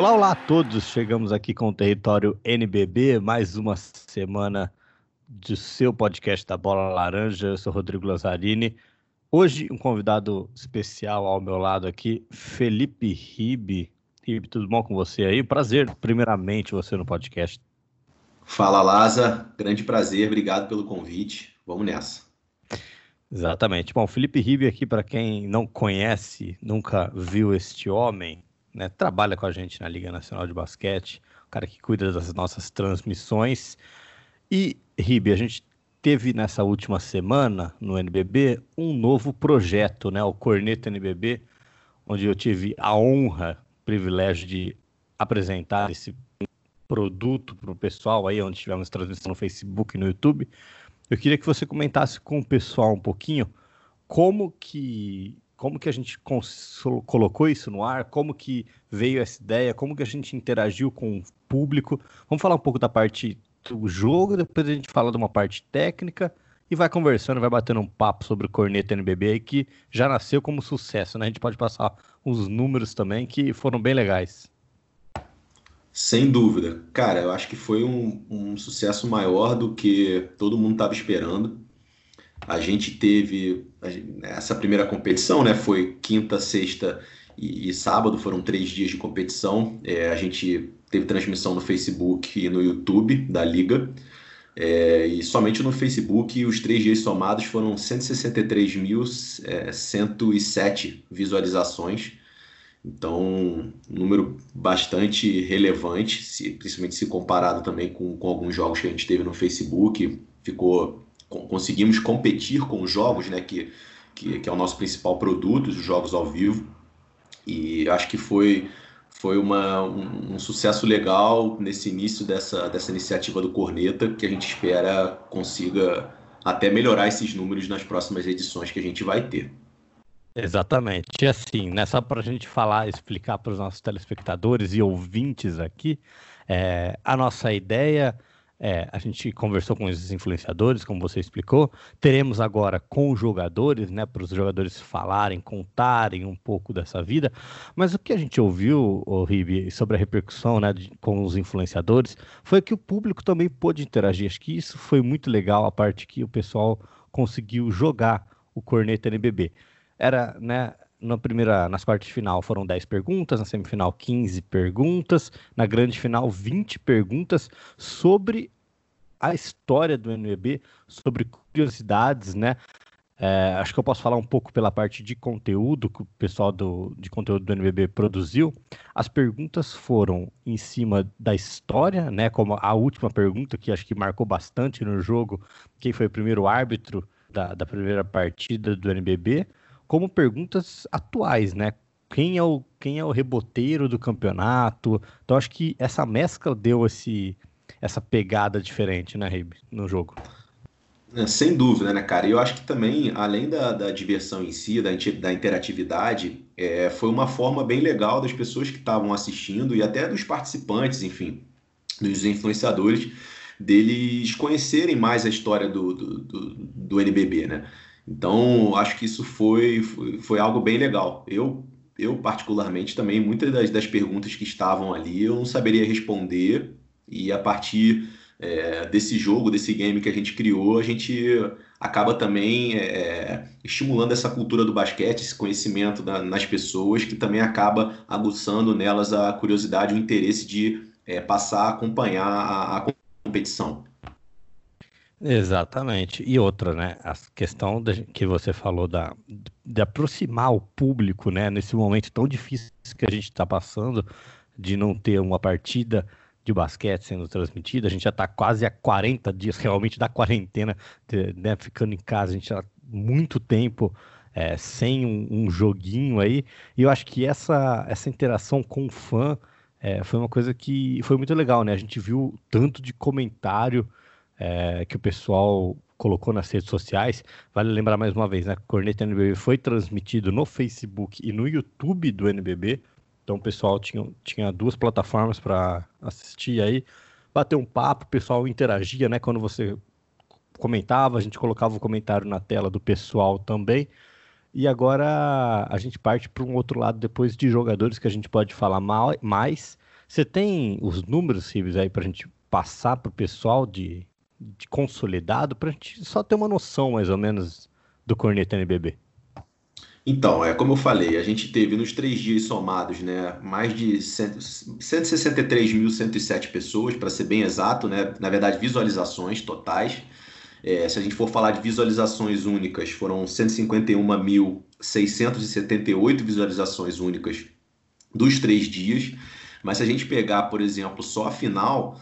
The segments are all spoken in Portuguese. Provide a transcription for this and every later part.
Olá, olá a todos. Chegamos aqui com o território NBB, mais uma semana do seu podcast da Bola Laranja. Eu sou Rodrigo Lazzarini. Hoje, um convidado especial ao meu lado aqui, Felipe Ribe. Ribe, tudo bom com você aí? Prazer, primeiramente, você no podcast. Fala, Laza. Grande prazer. Obrigado pelo convite. Vamos nessa. Exatamente. Bom, Felipe Ribe aqui, para quem não conhece, nunca viu este homem, né, trabalha com a gente na Liga Nacional de Basquete, o cara que cuida das nossas transmissões. E, Ribe, a gente teve nessa última semana no NBB um novo projeto, né, o Corneto NBB, onde eu tive a honra, o privilégio de apresentar esse produto para o pessoal aí, onde tivemos transmissão no Facebook e no YouTube. Eu queria que você comentasse com o pessoal um pouquinho como que como que a gente colocou isso no ar, como que veio essa ideia, como que a gente interagiu com o público. Vamos falar um pouco da parte do jogo, depois a gente fala de uma parte técnica e vai conversando, vai batendo um papo sobre o Corneta NBB aí, que já nasceu como sucesso, né? A gente pode passar os números também que foram bem legais. Sem dúvida. Cara, eu acho que foi um, um sucesso maior do que todo mundo estava esperando. A gente teve essa primeira competição, né? Foi quinta, sexta e, e sábado, foram três dias de competição. É, a gente teve transmissão no Facebook e no YouTube da Liga. É, e somente no Facebook, os três dias somados foram 163.107 é, visualizações. Então, um número bastante relevante, se, principalmente se comparado também com, com alguns jogos que a gente teve no Facebook. Ficou conseguimos competir com os jogos, né, que, que, que, é o nosso principal produto, os jogos ao vivo. E acho que foi, foi uma, um, um, sucesso legal nesse início dessa, dessa iniciativa do Corneta, que a gente espera consiga até melhorar esses números nas próximas edições que a gente vai ter. Exatamente. E assim, né, só para a gente falar, explicar para os nossos telespectadores e ouvintes aqui, é, a nossa ideia é, a gente conversou com os influenciadores, como você explicou. Teremos agora com os jogadores, né, para os jogadores falarem, contarem um pouco dessa vida. Mas o que a gente ouviu, oh, Ribe, sobre a repercussão né, de, com os influenciadores, foi que o público também pôde interagir. Acho que isso foi muito legal, a parte que o pessoal conseguiu jogar o Corneta NBB. Era, né, na primeira, nas quartas de final foram 10 perguntas, na semifinal 15 perguntas, na grande final 20 perguntas sobre a história do NBB, sobre curiosidades, né? É, acho que eu posso falar um pouco pela parte de conteúdo que o pessoal do, de conteúdo do NBB produziu. As perguntas foram em cima da história, né? Como a última pergunta, que acho que marcou bastante no jogo, quem foi o primeiro árbitro da, da primeira partida do NBB como perguntas atuais, né? Quem é o, quem é o reboteiro do campeonato? Então acho que essa mescla deu esse, essa pegada diferente, né, Ribe, no jogo. É, sem dúvida, né, cara? E eu acho que também, além da, da diversão em si, da, da interatividade, é, foi uma forma bem legal das pessoas que estavam assistindo e até dos participantes, enfim, dos influenciadores, deles conhecerem mais a história do, do, do, do NBB, né? Então, acho que isso foi, foi, foi, algo bem legal. Eu, eu particularmente, também, muitas das, das perguntas que estavam ali eu não saberia responder, e a partir é, desse jogo, desse game que a gente criou, a gente acaba também é, estimulando essa cultura do basquete, esse conhecimento da, nas pessoas, que também acaba aguçando nelas a curiosidade, o interesse de é, passar a acompanhar a, a competição. Exatamente. E outra, né? A questão de, que você falou da, de aproximar o público, né? Nesse momento tão difícil que a gente está passando, de não ter uma partida de basquete sendo transmitida. A gente já está quase há 40 dias realmente da quarentena, né? Ficando em casa, a gente já muito tempo é, sem um, um, joguinho aí. E eu acho que essa, essa interação com o fã é, foi uma coisa que foi muito legal, né? A gente viu tanto de comentário é, que o pessoal colocou nas redes sociais. Vale lembrar mais uma vez, né? Corneta NBB foi transmitido no Facebook e no YouTube do NBB. Então o pessoal tinha, tinha duas plataformas para assistir aí, bater um papo, o pessoal interagia, né? Quando você comentava, a gente colocava o comentário na tela do pessoal também. E agora a gente parte para um outro lado depois de jogadores que a gente pode falar mais, Você tem os números, Cibes, aí para a gente passar para o pessoal de consolidado, para a gente só ter uma noção mais ou menos do Corneta NBB? Então, é como eu falei, a gente teve nos três dias somados, né, mais de 163.107 pessoas, para ser bem exato, né, na verdade, visualizações totais. É, se a gente for falar de visualizações únicas, foram 151.678 visualizações únicas dos três dias. Mas se a gente pegar, por exemplo, só a final,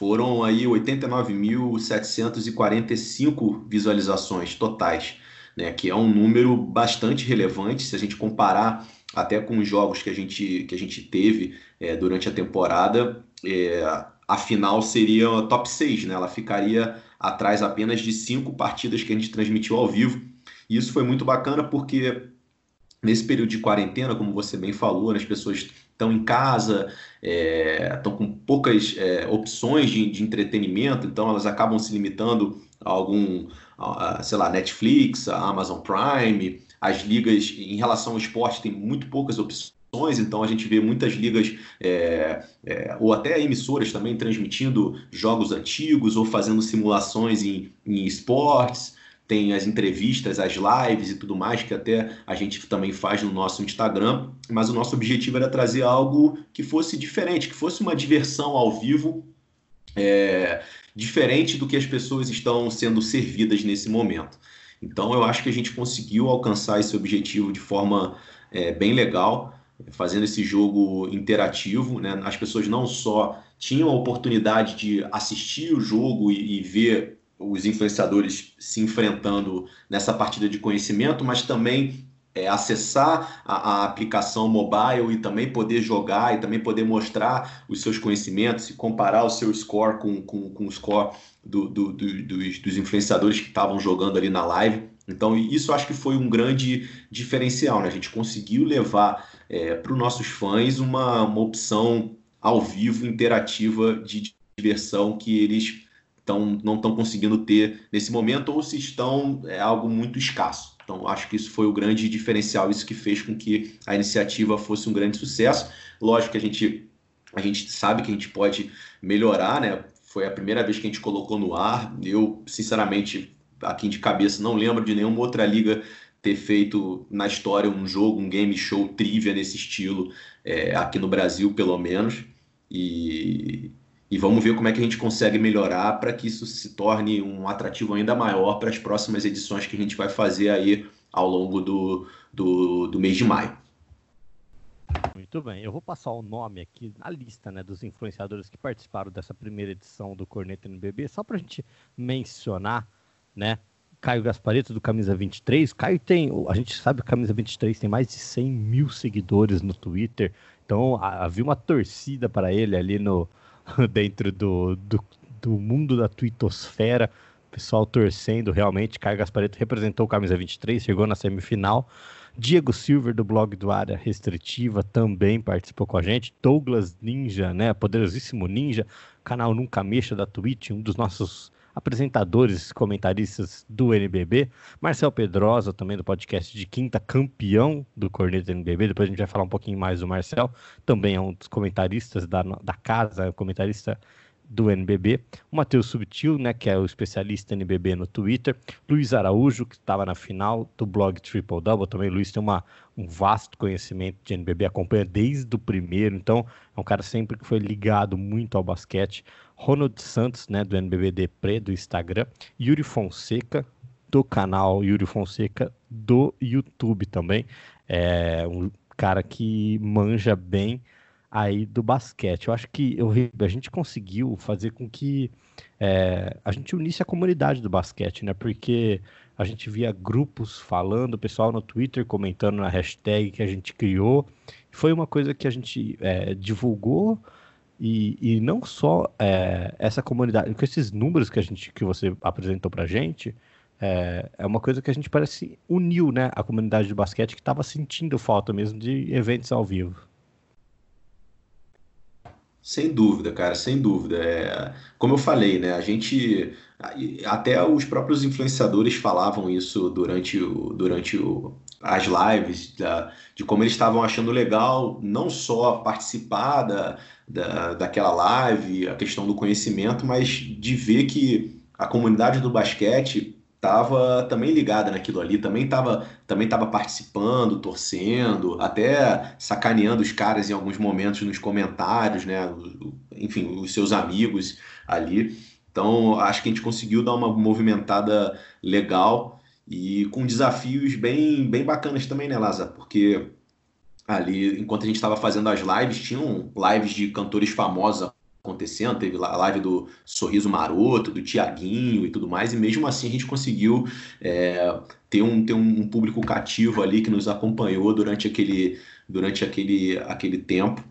foram aí 89.745 visualizações totais né, que é um número bastante relevante se a gente comparar até com os jogos que a gente, que a gente teve é, durante a temporada. É, a final seria top 6, né? ela ficaria atrás apenas de cinco partidas que a gente transmitiu ao vivo. E isso foi muito bacana porque nesse período de quarentena, como você bem falou, né, as pessoas estão em casa, estão é, com poucas é, opções de, de, entretenimento, então elas acabam se limitando a algum, a, sei lá, Netflix, a Amazon Prime, as ligas em relação ao esporte tem muito poucas opções então a gente vê muitas ligas é, é, ou até emissoras também transmitindo jogos antigos ou fazendo simulações em, em esportes tem as entrevistas, as lives e tudo mais, que até a gente também faz no nosso Instagram, mas o nosso objetivo era trazer algo que fosse diferente, que fosse uma diversão ao vivo, é, diferente do que as pessoas estão sendo servidas nesse momento. Então eu acho que a gente conseguiu alcançar esse objetivo de forma é, bem legal, fazendo esse jogo interativo. Né? As pessoas não só tinham a oportunidade de assistir o jogo e, e ver os influenciadores se enfrentando nessa partida de conhecimento, mas também é, acessar a, a, aplicação mobile e também poder jogar e também poder mostrar os seus conhecimentos e comparar o seu score com, com, com o score do, do, do, dos, dos influenciadores que estavam jogando ali na live. Então, isso acho que foi um grande diferencial. Né? A gente conseguiu levar é, para os nossos fãs uma, uma opção ao vivo, interativa de diversão que eles tão, não estão conseguindo ter nesse momento ou se estão é algo muito escasso. Então, acho que isso foi o grande diferencial, isso que fez com que a iniciativa fosse um grande sucesso. Lógico que a gente, a gente sabe que a gente pode melhorar, né? Foi a primeira vez que a gente colocou no ar. Eu, sinceramente, aqui de cabeça, não lembro de nenhuma outra liga ter feito na história um jogo, um game show trivia nesse estilo, é, aqui no Brasil, pelo menos. E, e vamos ver como é que a gente consegue melhorar para que isso se torne um atrativo ainda maior para as próximas edições que a gente vai fazer aí ao longo do, do, do mês de maio. Muito bem, eu vou passar o nome aqui na lista né, dos influenciadores que participaram dessa primeira edição do Corneta NBB, só para a gente mencionar, né? Caio Gaspareto do Camisa 23. Caio tem, a gente sabe que o Camisa 23 tem mais de 100 mil seguidores no Twitter, então havia uma torcida para ele ali no, dentro do, do, do mundo da twittosfera. Pessoal torcendo realmente. Caio Gaspareto representou o camisa 23, chegou na semifinal. Diego Silver, do blog do Área Restritiva, também participou com a gente. Douglas Ninja, né? Poderosíssimo Ninja, canal Nunca Mexa da Twitch, um dos nossos apresentadores, comentaristas do NBB. Marcel Pedrosa, também do podcast de quinta, campeão do Corneta NBB. Depois a gente vai falar um pouquinho mais do Marcel. Também é um dos comentaristas da, da casa, é comentarista do NBB, o Matheus Subtil, né, que é o especialista NBB no Twitter, Luiz Araújo, que estava na final do blog Triple Double, também Luiz tem uma, um vasto conhecimento de NBB, acompanha desde o primeiro, então é um cara sempre que foi ligado muito ao basquete, Ronald Santos, né, do NBB Depre, do Instagram, Yuri Fonseca, do canal Yuri Fonseca, do YouTube também, é um cara que manja bem aí do basquete. Eu acho que eu, a gente conseguiu fazer com que é, a gente unisse a comunidade do basquete, né? Porque a gente via grupos falando, o pessoal no Twitter comentando na hashtag que a gente criou. Foi uma coisa que a gente é, divulgou e, e, não só é, essa comunidade, com esses números que a gente que você apresentou para gente. É, é uma coisa que a gente parece uniu, né? A comunidade do basquete que estava sentindo falta mesmo de eventos ao vivo. Sem dúvida, cara, sem dúvida. É, como eu falei, né? A gente. Até os próprios influenciadores falavam isso durante o, durante o, as lives, da, de como eles estavam achando legal não só participar da, da, daquela live, a questão do conhecimento, mas de ver que a comunidade do basquete estava também ligada naquilo ali, também estava também tava participando, torcendo, até sacaneando os caras em alguns momentos nos comentários, né? Enfim, os seus amigos ali. Então, acho que a gente conseguiu dar uma movimentada legal e com desafios bem, bem bacanas também, né, Lázaro? Porque ali, enquanto a gente estava fazendo as lives, tinham lives de cantores famosos acontecendo, teve a live do Sorriso Maroto, do Tiaguinho e tudo mais, e mesmo assim a gente conseguiu é, ter, um, ter um público cativo ali que nos acompanhou durante aquele, durante aquele, aquele tempo.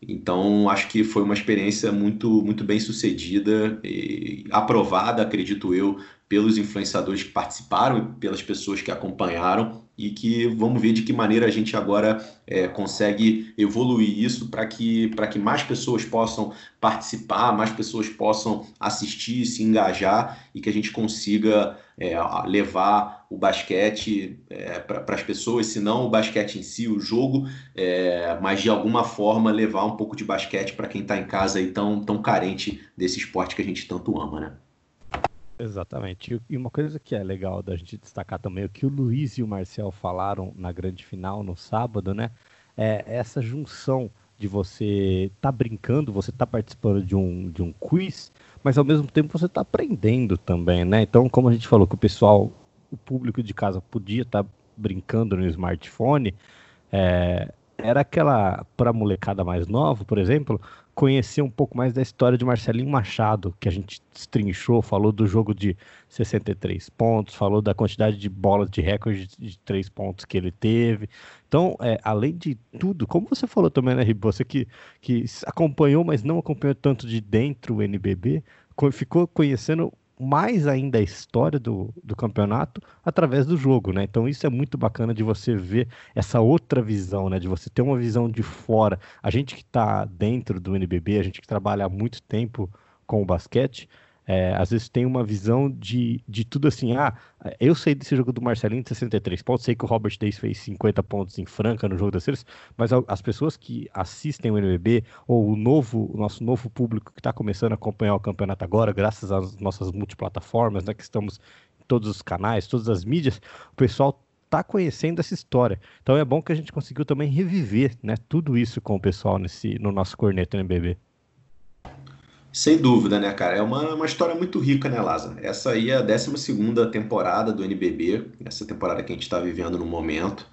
Então, acho que foi uma experiência muito, muito bem sucedida e aprovada, acredito eu, pelos influenciadores que participaram e pelas pessoas que acompanharam e que vamos ver de que maneira a gente agora é, consegue evoluir isso para que, que mais pessoas possam participar, mais pessoas possam assistir, se engajar e que a gente consiga é, levar o basquete é, para as pessoas, se não o basquete em si, o jogo, é, mas de alguma forma levar um pouco de basquete para quem está em casa e tão, tão carente desse esporte que a gente tanto ama, né? Exatamente. E uma coisa que é legal da gente destacar também, o que o Luiz e o Marcel falaram na grande final no sábado, né? É essa junção de você tá brincando, você tá participando de um, de um quiz, mas ao mesmo tempo você tá aprendendo também, né? Então, como a gente falou que o pessoal, o público de casa podia estar tá brincando no smartphone, é, era aquela, para molecada mais nova, por exemplo, conhecer um pouco mais da história de Marcelinho Machado, que a gente destrinchou, falou do jogo de 63 pontos, falou da quantidade de bolas de recorde de 3 pontos que ele teve. Então, é, além de tudo, como você falou também, né, Ribo, você que, que acompanhou, mas não acompanhou tanto de dentro o NBB, ficou conhecendo mais ainda a história do, do campeonato através do jogo, né? Então isso é muito bacana de você ver essa outra visão, né? De você ter uma visão de fora. A gente que está dentro do NBB, a gente que trabalha há muito tempo com o basquete, é, às vezes tem uma visão de, de tudo assim, ah, eu sei desse jogo do Marcelinho de 63 pontos, sei que o Robert Davis fez 50 pontos em Franca no jogo das séries, mas as pessoas que assistem o NBB, ou o novo, o nosso novo público que está começando a acompanhar o campeonato agora, graças às nossas multiplataformas, né, que estamos em todos os canais, todas as mídias, o pessoal está conhecendo essa história. Então é bom que a gente conseguiu também reviver né, tudo isso com o pessoal nesse, no nosso Corneto NBB. Sem dúvida, né, cara? É uma, uma história muito rica, né, Lázaro? Essa aí é a 12 temporada do NBB, essa temporada que a gente está vivendo no momento.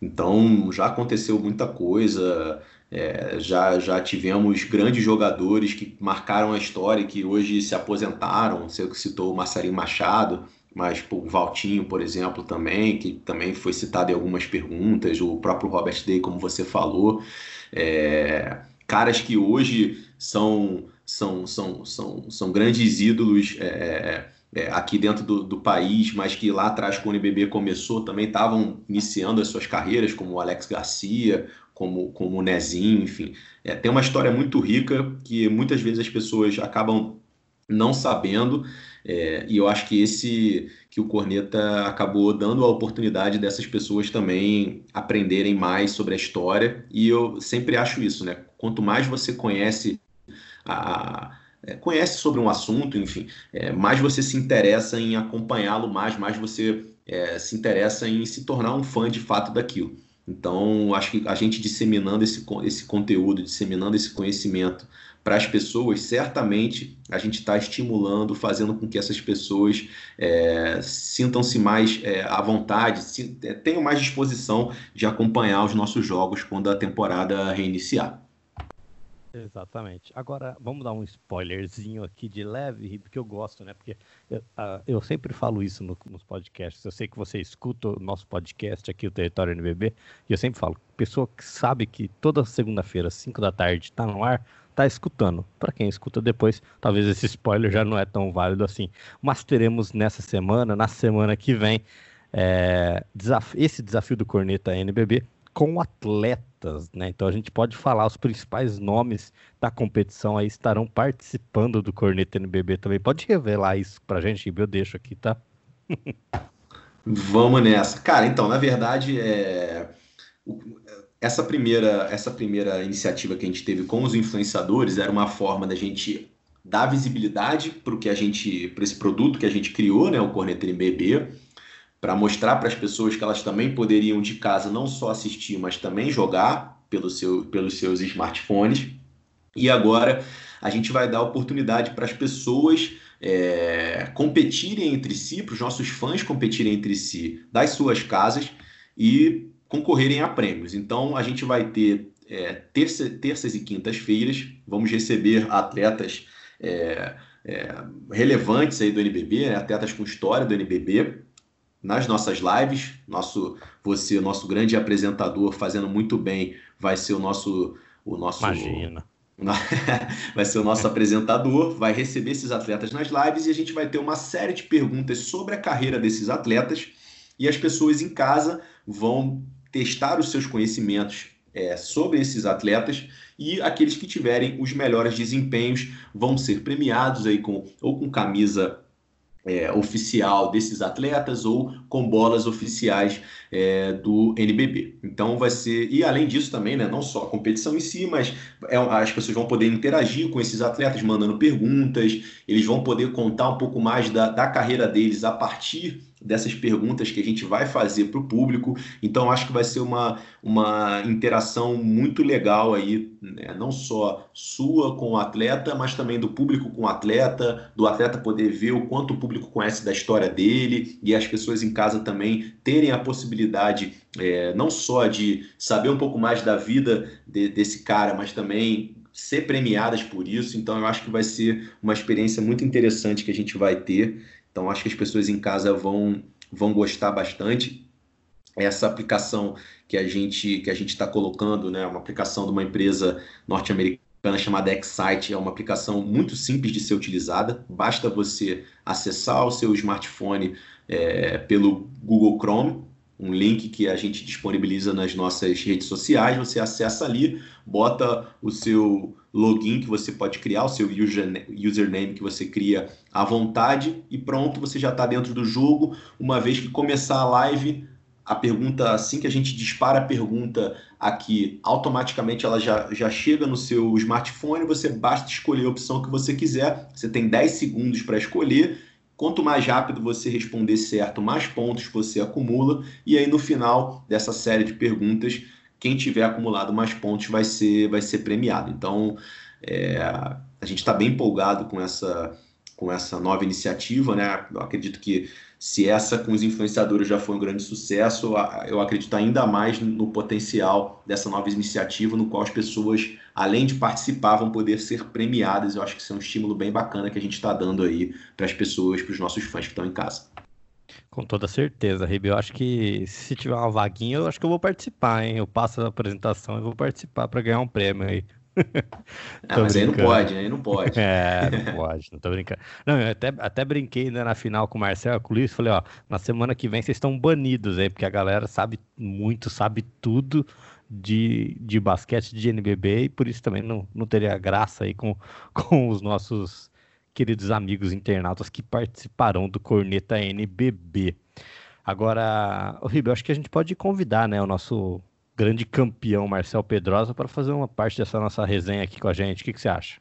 Então, já aconteceu muita coisa, é, já, já tivemos grandes jogadores que marcaram a história que hoje se aposentaram. Você citou o Marcelinho Machado, mas pô, o Valtinho, por exemplo, também, que também foi citado em algumas perguntas, o próprio Robert Day, como você falou. É, caras que hoje são são, são, são, são grandes ídolos é, é, é, aqui dentro do, do, país, mas que lá atrás, quando o NBB começou, também estavam iniciando as suas carreiras, como o Alex Garcia, como, como o Nezinho, enfim. É, tem uma história muito rica que muitas vezes as pessoas acabam não sabendo, é, e eu acho que esse que o Corneta acabou dando a oportunidade dessas pessoas também aprenderem mais sobre a história, e eu sempre acho isso, né? Quanto mais você conhece a, é, conhece sobre um assunto, enfim, é, mais você se interessa em acompanhá-lo mais, mais você é, se interessa em se tornar um fã de fato daquilo. Então, acho que a gente disseminando esse, esse conteúdo, disseminando esse conhecimento para as pessoas, certamente a gente está estimulando, fazendo com que essas pessoas é, sintam-se mais é, à vontade, se, é, tenham mais disposição de acompanhar os nossos jogos quando a temporada reiniciar. Exatamente. Agora, vamos dar um spoilerzinho aqui de leve, porque eu gosto, né? Porque eu, uh, eu sempre falo isso no, nos podcasts. Eu sei que você escuta o nosso podcast aqui, o Território NBB, e eu sempre falo, pessoa que sabe que toda segunda-feira, 5 da tarde, tá no ar, tá escutando. Para quem escuta depois, talvez esse spoiler já não é tão válido assim. Mas teremos nessa semana, na semana que vem, é, desaf esse desafio do Corneta NBB com atletas, né? Então a gente pode falar os principais nomes da competição aí estarão participando do Corneta NBB também. Pode revelar isso pra gente, eu deixo aqui, tá? Vamos nessa. Cara, então, na verdade, é... essa, primeira, essa primeira iniciativa que a gente teve com os influenciadores era uma forma da gente dar visibilidade para que a gente, para esse produto que a gente criou, né, o Corneteiro Bebê, para mostrar para as pessoas que elas também poderiam de casa não só assistir, mas também jogar pelo seu, pelos seus smartphones. E agora a gente vai dar oportunidade para as pessoas é, competirem entre si, para os nossos fãs competirem entre si das suas casas e concorrerem a prêmios. Então a gente vai ter é, terça, terças e quintas-feiras, vamos receber atletas é, é, relevantes aí do NBB, né? atletas com história do NBB, nas nossas lives. Nosso, você, nosso grande apresentador, fazendo muito bem, vai ser o nosso, o nosso. Imagina. vai ser o nosso apresentador, vai receber esses atletas nas lives e a gente vai ter uma série de perguntas sobre a carreira desses atletas e as pessoas em casa vão testar os seus conhecimentos é, sobre esses atletas e aqueles que tiverem os melhores desempenhos vão ser premiados aí com ou com camisa é, oficial desses atletas ou com bolas oficiais é, do NBB. Então vai ser e além disso também, né, não só a competição em si, mas é, as pessoas vão poder interagir com esses atletas, mandando perguntas, eles vão poder contar um pouco mais da, da carreira deles a partir dessas perguntas que a gente vai fazer para o público. Então, acho que vai ser uma, uma interação muito legal aí, né? não só sua com o atleta, mas também do público com o atleta, do atleta poder ver o quanto o público conhece da história dele e as pessoas em casa também terem a possibilidade é, não só de saber um pouco mais da vida de, desse cara, mas também ser premiadas por isso. Então, eu acho que vai ser uma experiência muito interessante que a gente vai ter então, acho que as pessoas em casa vão, vão gostar bastante. Essa aplicação que a gente que a gente está colocando, né, uma aplicação de uma empresa norte-americana chamada Excite, é uma aplicação muito simples de ser utilizada. Basta você acessar o seu smartphone é, pelo Google Chrome, um link que a gente disponibiliza nas nossas redes sociais. Você acessa ali, bota o seu login que você pode criar, o seu username que você cria à vontade e pronto, você já está dentro do jogo. Uma vez que começar a live, a pergunta, assim que a gente dispara a pergunta aqui, automaticamente ela já, já chega no seu smartphone, você basta escolher a opção que você quiser, você tem 10 segundos para escolher. Quanto mais rápido você responder certo, mais pontos você acumula, e aí no final dessa série de perguntas quem tiver acumulado mais pontos vai ser, vai ser premiado. Então, é, a gente está bem empolgado com essa, com essa nova iniciativa, né? Eu acredito que se essa com os influenciadores já foi um grande sucesso, eu acredito ainda mais no potencial dessa nova iniciativa, no qual as pessoas, além de participar, vão poder ser premiadas. Eu acho que isso é um estímulo bem bacana que a gente está dando aí para as pessoas, para os nossos fãs que estão em casa. Com toda certeza, Ribe. Eu acho que se tiver uma vaguinha, eu acho que eu vou participar, hein? Eu passo a apresentação e vou participar para ganhar um prêmio aí. ah, mas aí não pode, aí não pode. É, não pode, não tô brincando. Não, eu até, até brinquei né, na final com o Marcelo, com o Luiz, falei, ó, na semana que vem vocês estão banidos aí, porque a galera sabe muito, sabe tudo de, de basquete de NBB e por isso também não, não teria graça aí com, com os nossos queridos amigos internautas que participarão do Corneta NBB. Agora, o Ribeiro, acho que a gente pode convidar né, o nosso grande campeão Marcel Pedrosa para fazer uma parte dessa nossa resenha aqui com a gente. O que, que você acha?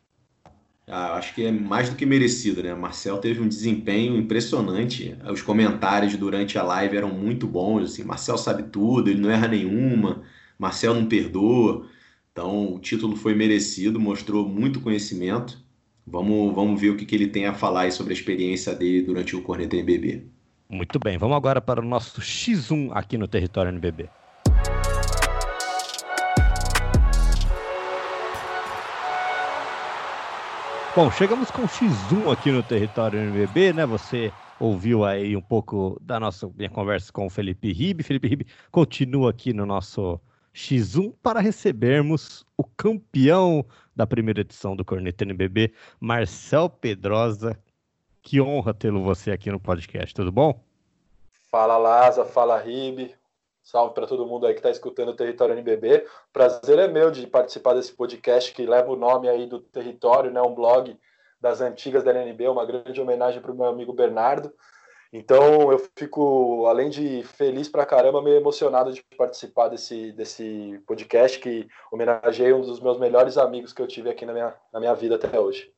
Ah, acho que é mais do que merecido, né? Marcel teve um desempenho impressionante. Os comentários durante a live eram muito bons. Assim, Marcel sabe tudo, ele não erra nenhuma. Marcel não perdoa. Então, o título foi merecido, mostrou muito conhecimento. Vamos, vamos ver o que, que ele tem a falar sobre a experiência dele durante o Corneta NBB. Muito bem, vamos agora para o nosso X1 aqui no território NBB. Bom, chegamos com o X1 aqui no território NBB, né? Você ouviu aí um pouco da nossa minha conversa com o Felipe Ribe. Felipe Ribe continua aqui no nosso X1 para recebermos o campeão da primeira edição do Corneta NBB, Marcel Pedrosa. Que honra tê-lo você aqui no podcast, tudo bom? Fala Laza, fala Ribe, salve para todo mundo aí que está escutando o Território NBB. Prazer é meu de participar desse podcast que leva o nome aí do Território, né, um blog das antigas da NNB, uma grande homenagem para o meu amigo Bernardo. Então eu fico, além de feliz pra caramba, meio emocionado de participar desse, desse podcast que homenageei um dos meus melhores amigos que eu tive aqui na minha, na minha vida até hoje.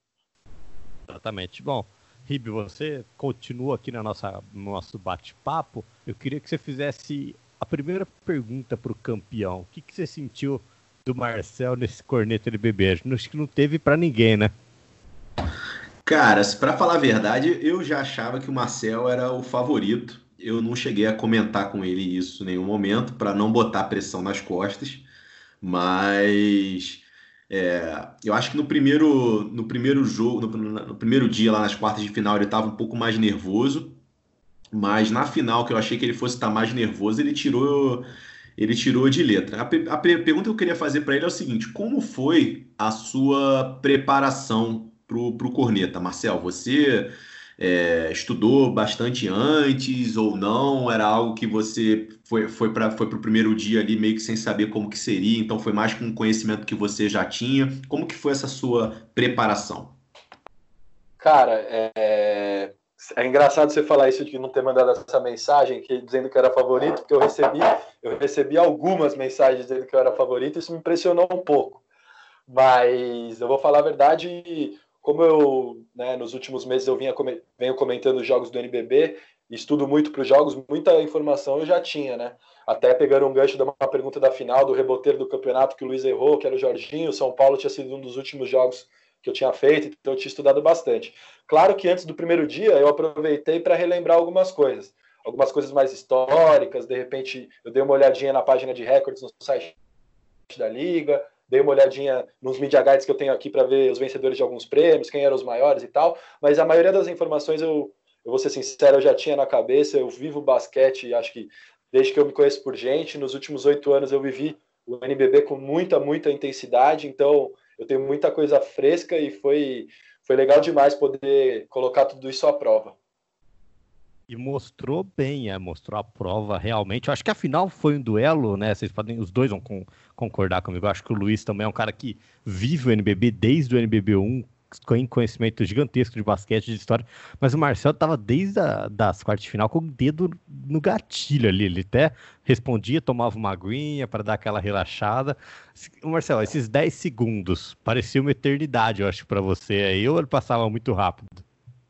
Exatamente. Bom, Rib, você continua aqui na nossa, no nosso bate-papo. Eu queria que você fizesse a primeira pergunta para o campeão. O que, que você sentiu do Marcel nesse corneto de bebê? Acho que não teve para ninguém, né? Cara, para falar a verdade, eu já achava que o Marcel era o favorito. Eu não cheguei a comentar com ele isso em nenhum momento, para não botar pressão nas costas. Mas é, eu acho que no primeiro, no primeiro jogo, no, no, primeiro dia lá nas quartas de final, ele estava um pouco mais nervoso. Mas na final, que eu achei que ele fosse estar mais nervoso, ele tirou ele tirou de letra. A, a pergunta que eu queria fazer para ele é o seguinte: como foi a sua preparação para o corneta. Marcel, você é, estudou bastante antes ou não? Era algo que você foi, foi para foi o primeiro dia ali meio que sem saber como que seria, então foi mais com conhecimento que você já tinha. Como que foi essa sua preparação? Cara, é, é engraçado você falar isso de não ter mandado essa mensagem que, dizendo que era favorito, porque eu recebi, eu recebi algumas mensagens dizendo que eu era favorito, isso me impressionou um pouco. Mas eu vou falar a verdade, como eu, né, nos últimos meses eu vinha, venho comentando os jogos do NBB, estudo muito para os jogos, muita informação eu já tinha, né? Até pegando um gancho de uma pergunta da final do reboteiro do campeonato que o Luiz errou, que era o Jorginho, São Paulo tinha sido um dos últimos jogos que eu tinha feito, então eu tinha estudado bastante. Claro que antes do primeiro dia eu aproveitei para relembrar algumas coisas, algumas coisas mais históricas, de repente eu dei uma olhadinha na página de recordes no site da liga, dei uma olhadinha nos media guides que eu tenho aqui para ver os vencedores de alguns prêmios, quem eram os maiores e tal, mas a maioria das informações eu, eu vou ser sincero, eu já tinha na cabeça, eu vivo basquete, acho que desde que eu me conheço por gente, nos últimos oito anos eu vivi o NBB com muita, muita intensidade, então eu tenho muita coisa fresca e foi, foi legal demais poder colocar tudo isso à prova. E mostrou bem, é, mostrou a prova realmente. Eu acho que a final foi um duelo, né? Vocês podem, os dois vão concordar comigo. Eu acho que o Luiz também é um cara que vive o NBB desde o NBB 1, com conhecimento gigantesco de basquete, de história. Mas o Marcelo estava desde a, das quartas de final com o dedo no gatilho ali. Ele até respondia, tomava uma aguinha para dar aquela relaxada. Marcelo, esses 10 segundos parecia uma eternidade, eu acho, para você aí, ou ele passava muito rápido?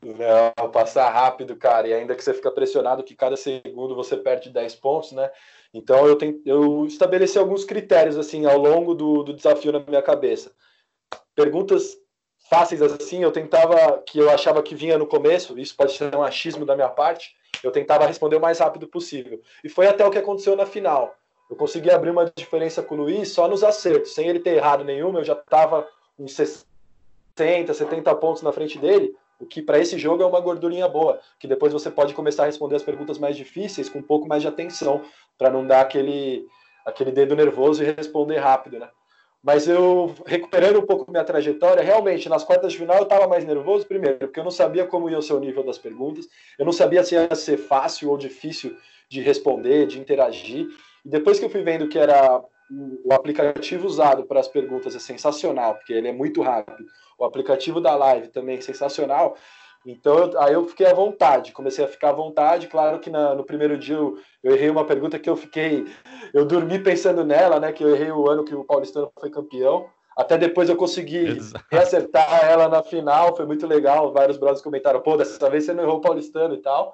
Não, passar rápido, cara, e ainda que você fica pressionado que cada segundo você perde 10 pontos, né? Então eu, tenho, eu estabeleci alguns critérios assim ao longo do, do desafio na minha cabeça. Perguntas fáceis assim, eu tentava, que eu achava que vinha no começo, isso pode ser um achismo da minha parte, eu tentava responder o mais rápido possível. E foi até o que aconteceu na final. Eu consegui abrir uma diferença com o Luiz só nos acertos, sem ele ter errado nenhuma, eu já estava uns 60, 70 pontos na frente dele, o que para esse jogo é uma gordurinha boa, que depois você pode começar a responder as perguntas mais difíceis com um pouco mais de atenção, para não dar aquele, aquele dedo nervoso e responder rápido, né? Mas eu, recuperando um pouco minha trajetória, realmente, nas quartas de final eu estava mais nervoso, primeiro, porque eu não sabia como ia ser o nível das perguntas, eu não sabia se ia ser fácil ou difícil de responder, de interagir. E depois que eu fui vendo que era o aplicativo usado para as perguntas é sensacional, porque ele é muito rápido. O aplicativo da live também é sensacional. Então, eu, aí eu fiquei à vontade, comecei a ficar à vontade. Claro que na, no primeiro dia eu, eu, errei uma pergunta que eu fiquei. Eu dormi pensando nela, né? Que eu errei o ano que o Paulistano foi campeão. Até depois eu consegui Exato. reacertar ela na final, foi muito legal. Vários brothers comentaram: pô, dessa vez você não errou o Paulistano e tal.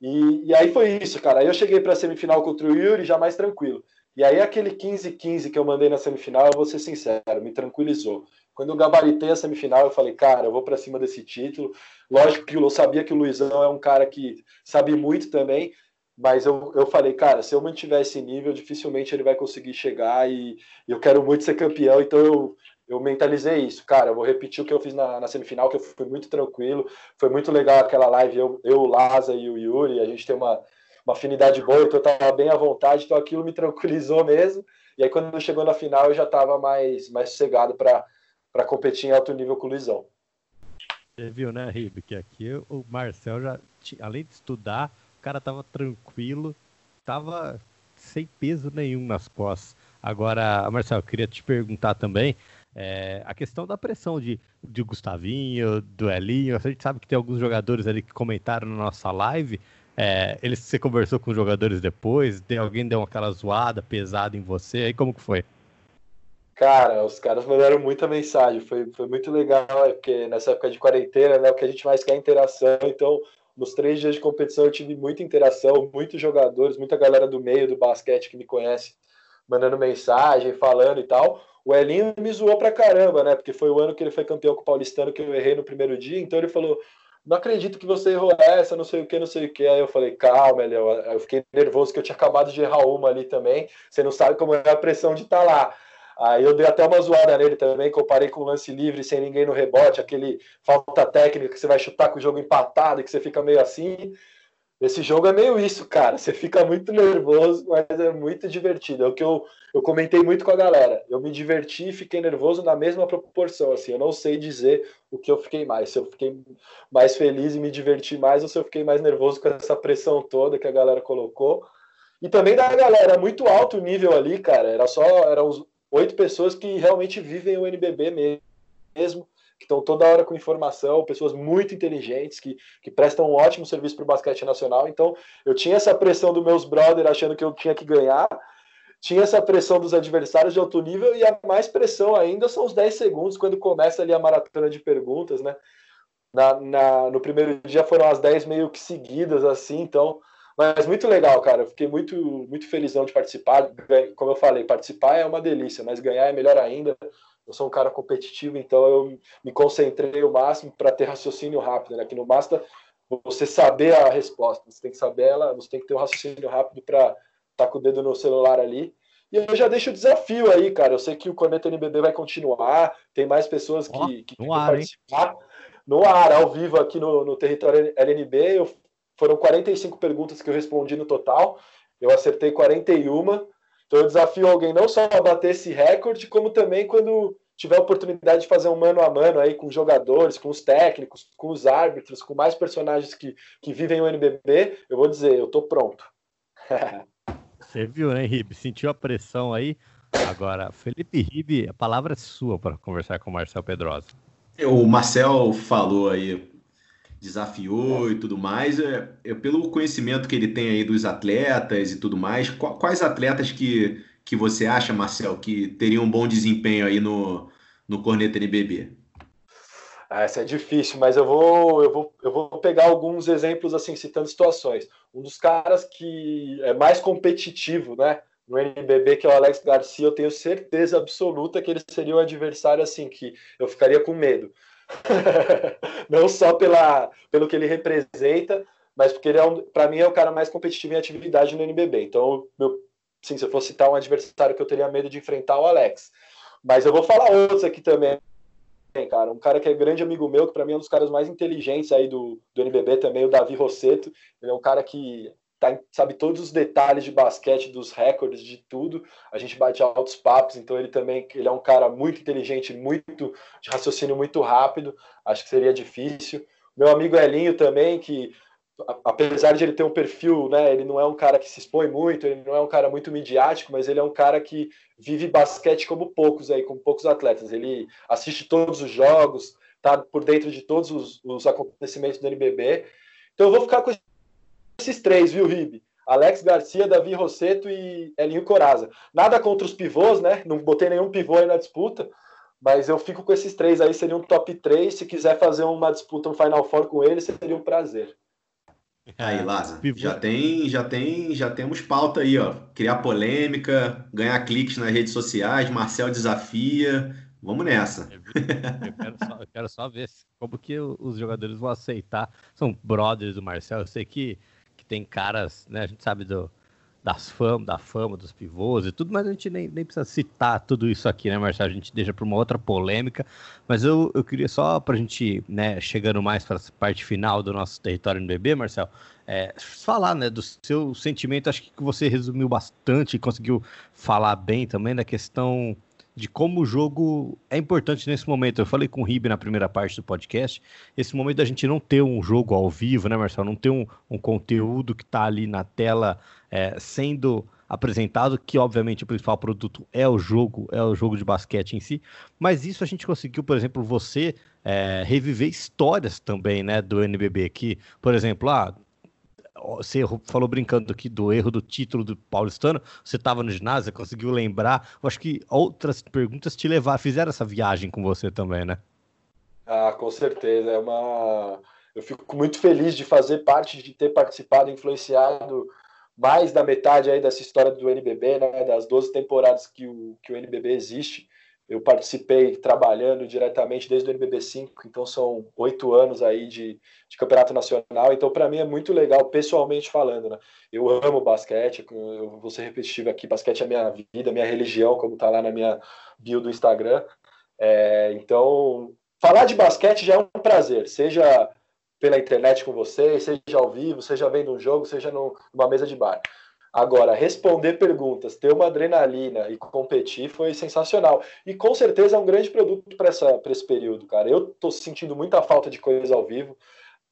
E, e aí foi isso, cara. Aí eu cheguei para a semifinal contra o Yuri já mais tranquilo. E aí aquele 15-15 que eu mandei na semifinal, eu vou ser sincero, me tranquilizou. Quando eu gabaritei a semifinal, eu falei, cara, eu vou para cima desse título. Lógico que eu sabia que o Luizão é um cara que sabe muito também, mas eu, eu falei, cara, se eu mantiver esse nível, dificilmente ele vai conseguir chegar e eu quero muito ser campeão, então eu, eu mentalizei isso, cara, eu vou repetir o que eu fiz na, na semifinal, que eu fui muito tranquilo, foi muito legal aquela live, eu, eu o Laza e o Yuri, a gente tem uma, uma afinidade boa, então eu estava bem à vontade, então aquilo me tranquilizou mesmo. E aí quando chegou na final eu já estava mais, mais sossegado para competir em alto nível com o Luizão. Você viu, né, Ribe, que aqui o Marcel já, além de estudar, o cara tava tranquilo, tava sem peso nenhum nas costas. Agora, Marcel, eu queria te perguntar também é, a questão da pressão de, de Gustavinho, do Elinho. A gente sabe que tem alguns jogadores ali que comentaram na nossa live É, ele, você conversou com os jogadores depois? Tem, alguém deu aquela zoada pesada em você? Aí como que foi? Cara, os caras mandaram muita mensagem, foi, foi muito legal, é porque nessa época de quarentena, né, o que a gente mais quer é interação, então nos três dias de competição eu tive muita interação, muitos jogadores, muita galera do meio do basquete que me conhece, mandando mensagem, falando e tal. O Elinho me zoou pra caramba, né, porque foi o ano que ele foi campeão com o Paulistano que eu errei no primeiro dia, então ele falou, não acredito que você errou essa, não sei o que, não sei o que. Aí eu falei, calma, Léo, eu fiquei nervoso que eu tinha acabado de errar uma ali também. Você não sabe como é a pressão de estar tá lá. Aí eu dei até uma zoada nele também, comparei com o lance livre sem ninguém no rebote, aquele falta técnica que você vai chutar com o jogo empatado e que você fica meio assim. Esse jogo é meio isso, cara. Você fica muito nervoso, mas é muito divertido. É o que eu, eu comentei muito com a galera. Eu me diverti e fiquei nervoso na mesma proporção. Assim, eu não sei dizer o que eu fiquei mais. Se eu fiquei mais feliz e me diverti mais, ou se eu fiquei mais nervoso com essa pressão toda que a galera colocou. E também da galera, muito alto nível ali, cara. Era só, eram oito pessoas que realmente vivem o NBB mesmo que estão toda hora com informação, pessoas muito inteligentes, que, que prestam um ótimo serviço para o basquete nacional. Então, eu tinha essa pressão dos meus brothers achando que eu tinha que ganhar, tinha essa pressão dos adversários de alto nível, e a mais pressão ainda são os 10 segundos, quando começa ali a maratona de perguntas, né? Na, na, no primeiro dia foram as 10 meio que seguidas, assim, então. Mas muito legal, cara. Eu fiquei muito, muito felizão de participar. Como eu falei, participar é uma delícia, mas ganhar é melhor ainda eu sou um cara competitivo, então eu me concentrei o máximo para ter raciocínio rápido, né? Que não basta você saber a resposta, você tem que saber ela, você tem que ter um raciocínio rápido para estar tá com o dedo no celular ali. E eu já deixo o desafio aí, cara. Eu sei que o Corneta NBB vai continuar, tem mais pessoas que, oh, que no ar, participar. Hein? No ar, ao vivo aqui no, no território LNB. Eu, foram 45 perguntas que eu respondi no total. Eu acertei 41. Então eu desafio alguém não só a bater esse recorde, como também quando tiver a oportunidade de fazer um mano a mano aí com os jogadores, com os técnicos, com os árbitros, com mais personagens que, que vivem o NBB, eu vou dizer, eu tô pronto. Você viu, né, Ribe? Sentiu a pressão aí? Agora, Felipe Ribe, a palavra é sua para conversar com o Marcel Pedrosa. O Marcel falou aí desafiou e tudo mais. É, é, pelo conhecimento que ele tem aí dos atletas e tudo mais, quais atletas que, que você acha, Marcel, que teriam um bom desempenho aí no, no Corneta NBB? Ah, essa é difícil, mas eu vou, eu, vou, eu vou pegar alguns exemplos, assim, citando situações. Um dos caras que é mais competitivo, né, no NBB, que é o Alex Garcia, eu tenho certeza absoluta que ele seria um adversário, assim, que eu ficaria com medo. não só pela, pelo que ele representa, mas porque ele é um, para mim é o cara mais competitivo em atividade no NBB. Então, meu, sim, se eu fosse citar um adversário que eu teria medo de enfrentar o Alex. Mas eu vou falar outros aqui também, cara. Um cara que é grande amigo meu, que para mim é um dos caras mais inteligentes aí do, do NBB também, o Davi Rosseto. Ele é um cara que tá, sabe todos os detalhes de basquete, dos recordes, de tudo. A gente bate altos papos, então ele também ele é um cara muito inteligente, muito de raciocínio muito rápido. Acho que seria difícil. Meu amigo Elinho também, que apesar de ele ter um perfil, né, ele não é um cara que se expõe muito, ele não é um cara muito midiático, mas ele é um cara que vive basquete como poucos aí, como poucos atletas. Ele assiste todos os jogos, tá por dentro de todos os, os acontecimentos do NBB. Então eu vou ficar com esses três, viu, Ribe? Alex Garcia, Davi Rosseto e Elinho Coraza. Nada contra os pivôs, né? Não botei nenhum pivô aí na disputa, mas eu fico com esses três aí, seria um top 3. Se quiser fazer uma disputa, um Final Four com eles, seria um prazer. Aí, Laza, já tem, já tem, já temos pauta aí, ó. Criar polêmica, ganhar cliques nas redes sociais, Marcel desafia. Vamos nessa. Eu quero só, eu quero só ver como que os jogadores vão aceitar. São brothers do Marcel. Eu sei que tem caras, né? A gente sabe do, das fama, da fama dos pivôs e tudo, mas a gente nem, nem precisa citar tudo isso aqui, né, Marcelo? A gente deixa para uma outra polêmica. Mas eu, eu queria só para a gente, né, chegando mais para a parte final do nosso território no BB, Marcelo, é, falar, né, do seu sentimento. Acho que você resumiu bastante conseguiu falar bem também da questão de como o jogo é importante nesse momento. Eu falei com o Ribe na primeira parte do podcast, esse momento da gente não ter um jogo ao vivo, né, Marcelo? Não ter um, um conteúdo que está ali na tela é, sendo apresentado, que obviamente o principal produto é o jogo, é o jogo de basquete em si, mas isso a gente conseguiu, por exemplo, você é, reviver histórias também, né, do NBB, que, por exemplo, ah, você falou brincando aqui do erro do título do paulistano, você estava no ginásio, conseguiu lembrar. Eu acho que outras perguntas te levaram, fizeram essa viagem com você também, né? Ah, com certeza. É uma. Eu fico muito feliz de fazer parte, de ter participado, influenciado mais da metade aí dessa história do NBB, né? Das 12 temporadas que o, que o NBB existe. Eu participei trabalhando diretamente desde o NBB 5, então são oito anos aí de, de campeonato nacional. Então, para mim é muito legal, pessoalmente falando, né? Eu amo basquete, eu vou ser repetitivo aqui: basquete é minha vida, minha religião, como está lá na minha bio do Instagram. É, então, falar de basquete já é um prazer, seja pela internet com você, seja ao vivo, seja vendo um jogo, seja numa mesa de bar. Agora, responder perguntas, ter uma adrenalina e competir foi sensacional. E com certeza é um grande produto para esse período, cara. Eu tô sentindo muita falta de coisas ao vivo.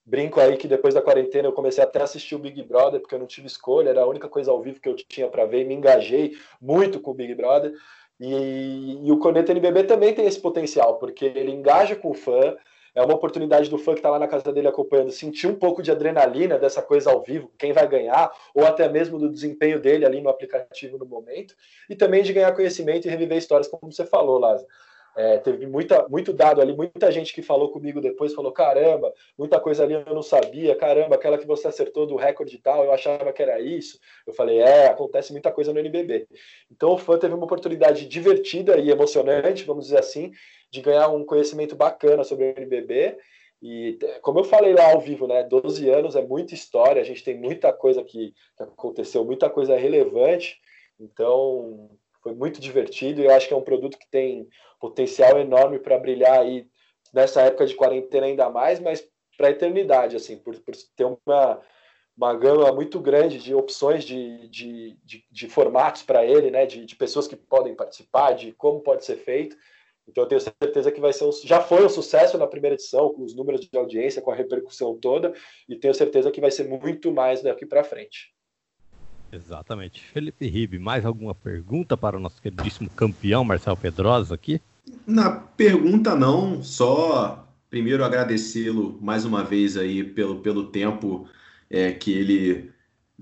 Brinco aí que depois da quarentena eu comecei até a assistir o Big Brother, porque eu não tive escolha, era a única coisa ao vivo que eu tinha para ver e me engajei muito com o Big Brother. E, e o Corneta NBB também tem esse potencial, porque ele engaja com o fã, é uma oportunidade do fã que está lá na casa dele acompanhando sentir um pouco de adrenalina dessa coisa ao vivo, quem vai ganhar, ou até mesmo do desempenho dele ali no aplicativo no momento, e também de ganhar conhecimento e reviver histórias, como você falou, Lázaro. É, teve muita, muito dado ali, muita gente que falou comigo depois, falou, caramba, muita coisa ali eu não sabia, caramba, aquela que você acertou do recorde tal, eu achava que era isso. Eu falei, é, acontece muita coisa no NBB. Então o fã teve uma oportunidade divertida e emocionante, vamos dizer assim, de ganhar um conhecimento bacana sobre o NBB. E como eu falei lá ao vivo, né, 12 anos é muita história, a gente tem muita coisa que, que aconteceu, muita coisa relevante. Então, foi muito divertido e eu acho que é um produto que tem potencial enorme para brilhar aí nessa época de quarentena ainda mais, mas para a eternidade, assim, por, por, ter uma, uma gama muito grande de opções de, de, de, de formatos para ele, né, de, de pessoas que podem participar, de como pode ser feito. Então eu tenho certeza que vai ser um, já foi um sucesso na primeira edição, com os números de audiência, com a repercussão toda, e tenho certeza que vai ser muito mais daqui para frente. Exatamente. Felipe Ribe, mais alguma pergunta para o nosso queridíssimo campeão Marcelo Pedrosa aqui? Na pergunta não, só primeiro agradecê-lo mais uma vez aí pelo, pelo tempo é, que ele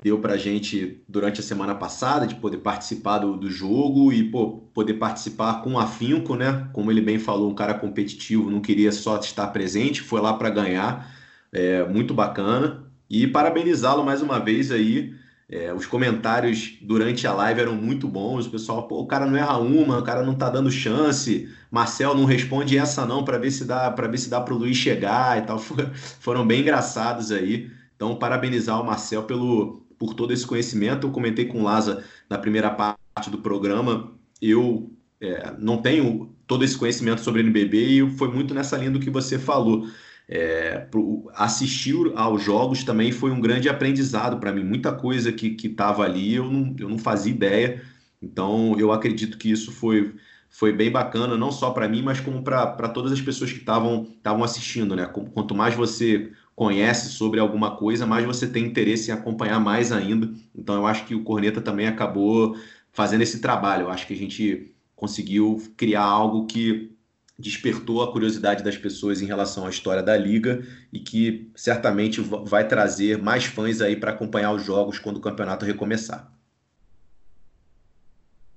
deu para gente durante a semana passada de poder participar do, do jogo e pô, poder participar com afinco, né? Como ele bem falou, um cara competitivo, não queria só estar presente, foi lá para ganhar, é, muito bacana. E parabenizá-lo mais uma vez aí é, os comentários durante a live eram muito bons. O pessoal, pô, o cara não erra uma, o cara não tá dando chance. Marcel não responde essa não para ver se dá para ver se dá para o Luiz chegar e tal. Foram bem engraçados aí. Então, parabenizar o Marcel pelo por todo esse conhecimento. Eu comentei com o Laza na primeira parte do programa. Eu é, não tenho todo esse conhecimento sobre NBB e foi muito nessa linha do que você falou. É, assistir aos jogos também foi um grande aprendizado para mim. Muita coisa que estava ali eu não, eu não fazia ideia. Então eu acredito que isso foi, foi bem bacana, não só para mim, mas como para todas as pessoas que estavam assistindo. Né? Quanto mais você conhece sobre alguma coisa, mais você tem interesse em acompanhar mais ainda. Então eu acho que o Corneta também acabou fazendo esse trabalho. Eu acho que a gente conseguiu criar algo que despertou a curiosidade das pessoas em relação à história da liga e que certamente vai trazer mais fãs aí para acompanhar os jogos quando o campeonato recomeçar.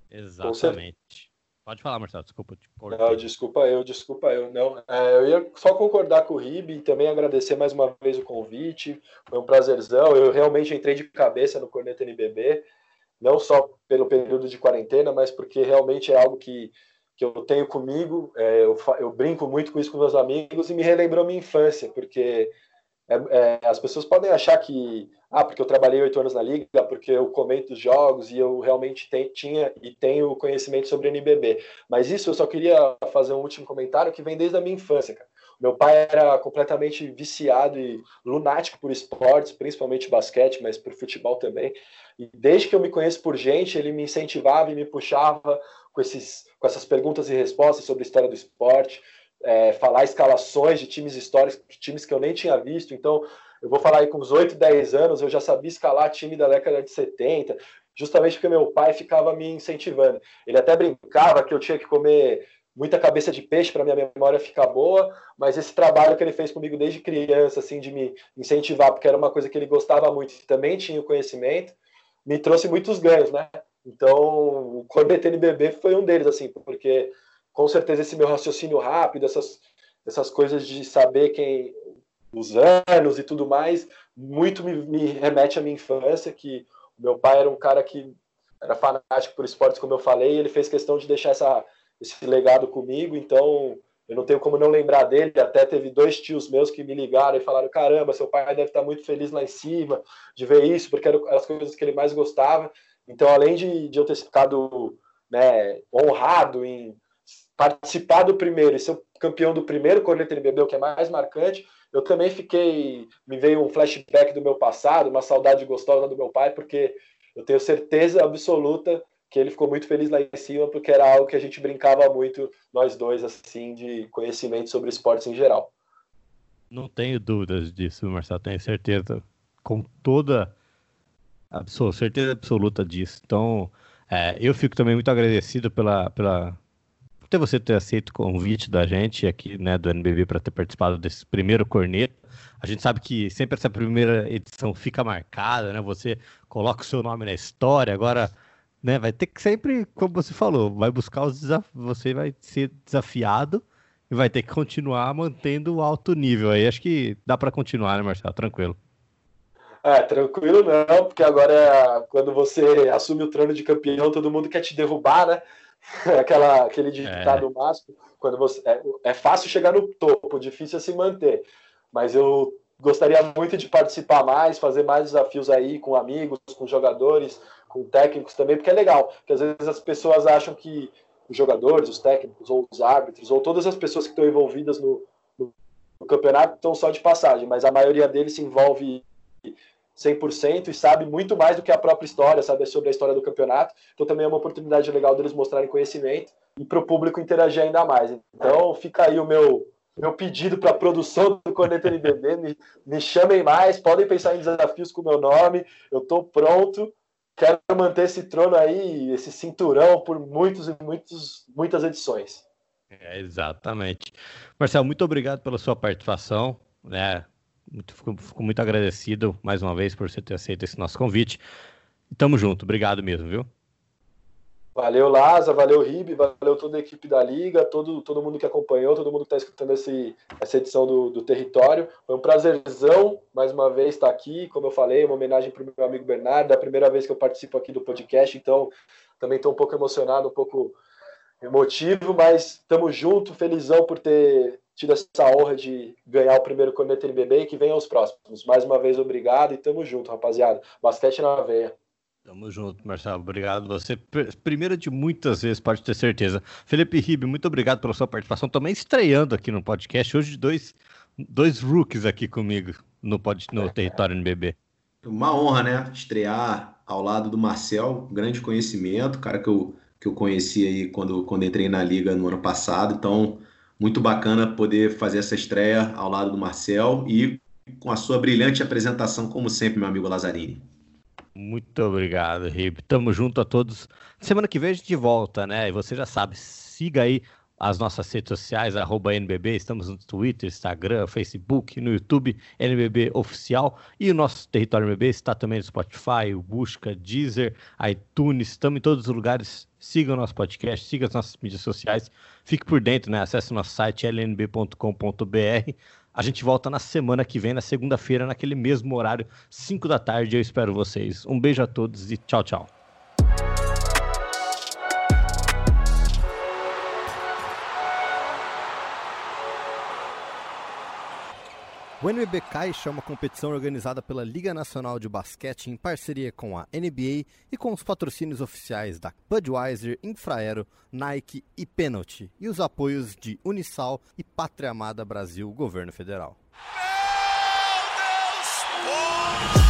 Exatamente. Pode falar, Marcelo, desculpa. Não, desculpa eu, desculpa eu. Não, é, eu ia só concordar com o Ribe e também agradecer mais uma vez o convite. Foi um prazerzão. Eu realmente entrei de cabeça no Corneta NBB, não só pelo período de quarentena, mas porque realmente é algo que que eu tenho comigo. É, eu, eu, brinco muito com isso com meus amigos e me relembrou minha infância, porque é, é, as pessoas podem achar que, ah, porque eu trabalhei oito anos na liga, porque eu comento os jogos e eu realmente tinha e tenho conhecimento sobre NBB. Mas isso eu só queria fazer um último comentário que vem desde a minha infância, cara. Meu pai era completamente viciado e lunático por esportes, principalmente basquete, mas por futebol também. E desde que eu me conheço por gente, ele me incentivava e me puxava com, esses, com essas perguntas e respostas sobre a história do esporte, é, falar escalações de times históricos, de times que eu nem tinha visto. Então, eu vou falar aí com uns 8, 10 anos, eu já sabia escalar time da década de 70, justamente porque meu pai ficava me incentivando. Ele até brincava que eu tinha que comer muita cabeça de peixe para minha memória ficar boa, mas esse trabalho que ele fez comigo desde criança, assim, de me incentivar, porque era uma coisa que ele gostava muito e também tinha o conhecimento, me trouxe muitos ganhos, né? Então, o Cornet NBB foi um deles, assim, porque com certeza esse meu raciocínio rápido, essas, essas coisas de saber quem os anos e tudo mais, muito me, me remete à minha infância, que o meu pai era um cara que era fanático por esportes, como eu falei, e ele fez questão de deixar essa, esse legado comigo, então eu não tenho como não lembrar dele. Até teve dois tios meus que me ligaram e falaram: caramba, seu pai deve estar muito feliz lá em cima de ver isso, porque eram as coisas que ele mais gostava. Então, além de, de eu ter ficado né, honrado em participar do primeiro e ser campeão do primeiro Corneta NBB, o que é mais marcante, eu também fiquei. Me veio um flashback do meu passado, uma saudade gostosa do meu pai, porque eu tenho certeza absoluta que ele ficou muito feliz lá em cima, porque era algo que a gente brincava muito, nós dois, assim, de conhecimento sobre esportes em geral. Não tenho dúvidas disso, Marcelo, tenho certeza, com toda absoluta, certeza absoluta disso. Então, é, eu fico também muito agradecido pela, pela ter você ter aceito o convite da gente aqui, né, do NBB, para ter participado desse primeiro corneto. A gente sabe que sempre essa primeira edição fica marcada, né? Você coloca o seu nome na história, agora né? Vai ter que sempre, como você falou, vai buscar os desafios, você vai ser desafiado e vai ter que continuar mantendo o alto nível aí. Acho que dá para continuar, né, Marcelo? Tranquilo. É, tranquilo não, porque agora quando você assume o trono de campeão, todo mundo quer te derrubar, né? Aquela, aquele ditado é. máximo, quando você é, é fácil chegar no topo, difícil é se manter. Mas eu gostaria muito de participar mais, fazer mais desafios aí com amigos, com jogadores, com técnicos também, porque é legal, porque às vezes as pessoas acham que os jogadores, os técnicos, ou os árbitros, ou todas as pessoas que estão envolvidas no, no, no campeonato estão só de passagem, mas a maioria deles se envolve 100% e sabe muito mais do que a própria história, sabe sobre a história do campeonato. Então também é uma oportunidade legal deles mostrarem conhecimento e para o público interagir ainda mais. Então fica aí o meu meu pedido para a produção do Corneta NBB, me, me chamem mais, podem pensar em desafios com o meu nome, eu estou pronto quero manter esse trono aí, esse cinturão por muitos e muitos, muitas edições. É, exatamente. Marcelo, muito obrigado pela sua participação. Né? Muito, fico, fico, muito agradecido mais uma vez por você ter aceito esse nosso convite. E tamo junto. Obrigado mesmo, viu? Valeu, Laza, valeu, Ribe, valeu toda a equipe da Liga, todo, todo mundo que acompanhou, todo mundo que está escutando esse, essa edição do, do Território. Foi um prazerzão, mais uma vez, estar aqui. Como eu falei, uma homenagem para o meu amigo Bernardo, é a primeira vez que eu participo aqui do podcast, então também estou um pouco emocionado, um pouco emotivo, mas estamos junto, felizão por ter tido essa honra de ganhar o primeiro Corneta NBB e que venham os próximos. Mais uma vez, obrigado e tamo junto, rapaziada. Basquete na veia. Tamo junto, Marcelo. Obrigado você. Primeira de muitas vezes, pode ter certeza. Felipe Ribe, muito obrigado pela sua participação. Também estreando aqui no podcast. Hoje, dois, dois rookies aqui comigo no, pod, no Território NBB. Uma honra, né? Estrear ao lado do Marcel, grande conhecimento, cara que eu, que eu conheci aí quando, quando entrei na liga no ano passado. Então, muito bacana poder fazer essa estreia ao lado do Marcel e com a sua brilhante apresentação, como sempre, meu amigo Lazzarini. Muito obrigado, Rib. Tamo junto a todos. Semana que vem a gente volta, né? E você já sabe, siga aí as nossas redes sociais, arroba NBB, estamos no Twitter, Instagram, Facebook, no YouTube, NBB Oficial, e o nosso Território NBB está também no Spotify, Busca, Deezer, iTunes, estamos em todos os lugares, siga o nosso podcast, siga as nossas mídias sociais, fique por dentro, né? Acesse o nosso site lnb.com.br, a gente volta na semana que vem, na segunda-feira, naquele mesmo horário, 5 da tarde. Eu espero vocês. Um beijo a todos e tchau, tchau. O NBBK é uma competição organizada pela Liga Nacional de Basquete em parceria com a NBA e com os patrocínios oficiais da Budweiser, Infraero, Nike e Penalty, e os apoios de Unisal e Pátria Amada Brasil, Governo Federal. Meu Deus! Oh!